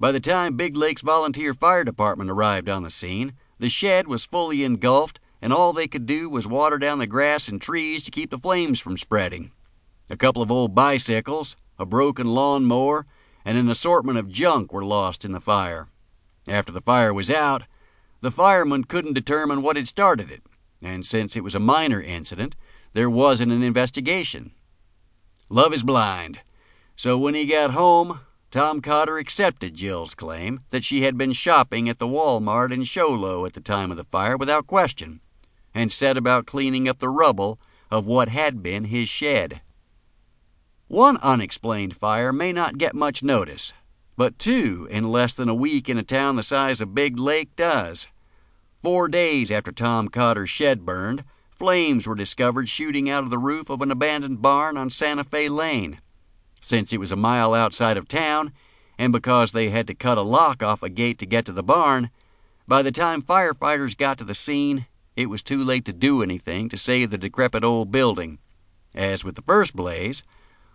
By the time Big Lake's volunteer fire department arrived on the scene, the shed was fully engulfed, and all they could do was water down the grass and trees to keep the flames from spreading. A couple of old bicycles, a broken lawn mower, and an assortment of junk were lost in the fire. After the fire was out, the firemen couldn't determine what had started it, and since it was a minor incident, there wasn't an investigation. Love is blind. So when he got home, Tom Cotter accepted Jill's claim that she had been shopping at the Walmart in Show Low at the time of the fire without question, and set about cleaning up the rubble of what had been his shed. One unexplained fire may not get much notice, but two in less than a week in a town the size of Big Lake does. Four days after Tom Cotter's shed burned, flames were discovered shooting out of the roof of an abandoned barn on Santa Fe Lane. Since it was a mile outside of town, and because they had to cut a lock off a gate to get to the barn, by the time firefighters got to the scene, it was too late to do anything to save the decrepit old building. As with the first blaze,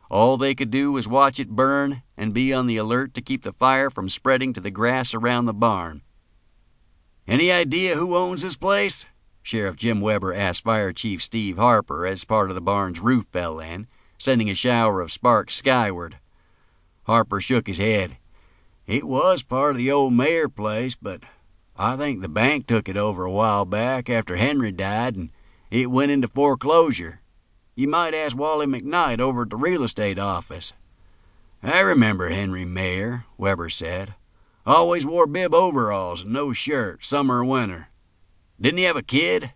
all they could do was watch it burn and be on the alert to keep the fire from spreading to the grass around the barn. Any idea who owns this place? Sheriff Jim Weber asked Fire Chief Steve Harper as part of the barn's roof fell in sending a shower of sparks skyward. Harper shook his head. It was part of the old Mayer place, but I think the bank took it over a while back after Henry died and it went into foreclosure. You might ask Wally McKnight over at the real estate office. I remember Henry Mayer, Weber said. Always wore bib overalls and no shirt, summer or winter. Didn't he have a kid?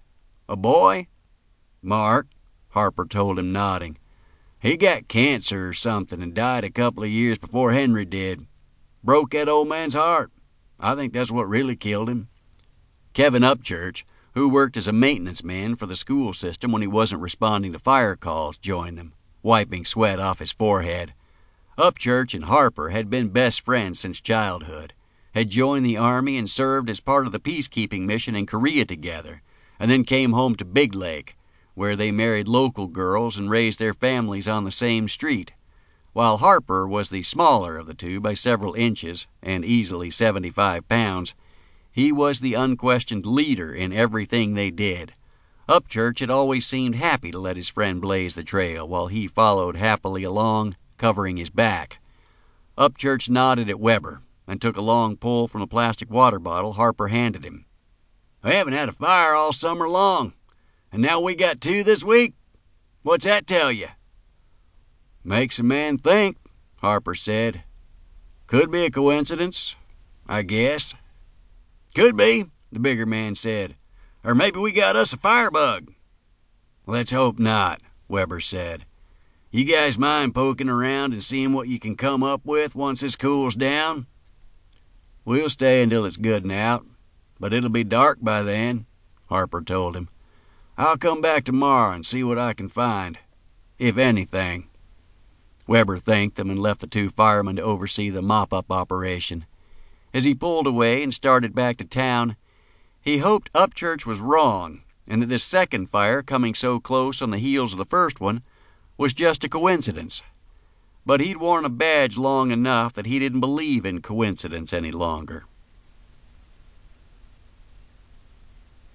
A boy? Mark, Harper told him, nodding. He got cancer or something and died a couple of years before Henry did. Broke that old man's heart. I think that's what really killed him. Kevin Upchurch, who worked as a maintenance man for the school system when he wasn't responding to fire calls, joined them, wiping sweat off his forehead. Upchurch and Harper had been best friends since childhood, had joined the Army and served as part of the peacekeeping mission in Korea together, and then came home to Big Lake, where they married local girls and raised their families on the same street. While Harper was the smaller of the two by several inches and easily 75 pounds, he was the unquestioned leader in everything they did. Upchurch had always seemed happy to let his friend blaze the trail while he followed happily along, covering his back. Upchurch nodded at Weber and took a long pull from a plastic water bottle Harper handed him. I haven't had a fire all summer long, and now we got two this week? What's that tell you? Makes a man think, Harper said. Could be a coincidence, I guess. Could be, the bigger man said. Or maybe we got us a firebug. Let's hope not, Weber said. You guys mind poking around and seeing what you can come up with once this cools down? We'll stay until it's good and out, but it'll be dark by then, Harper told him. I'll come back tomorrow and see what I can find, if anything. Weber thanked them and left the two firemen to oversee the mop up operation. As he pulled away and started back to town, he hoped Upchurch was wrong and that this second fire, coming so close on the heels of the first one, was just a coincidence. But he'd worn a badge long enough that he didn't believe in coincidence any longer.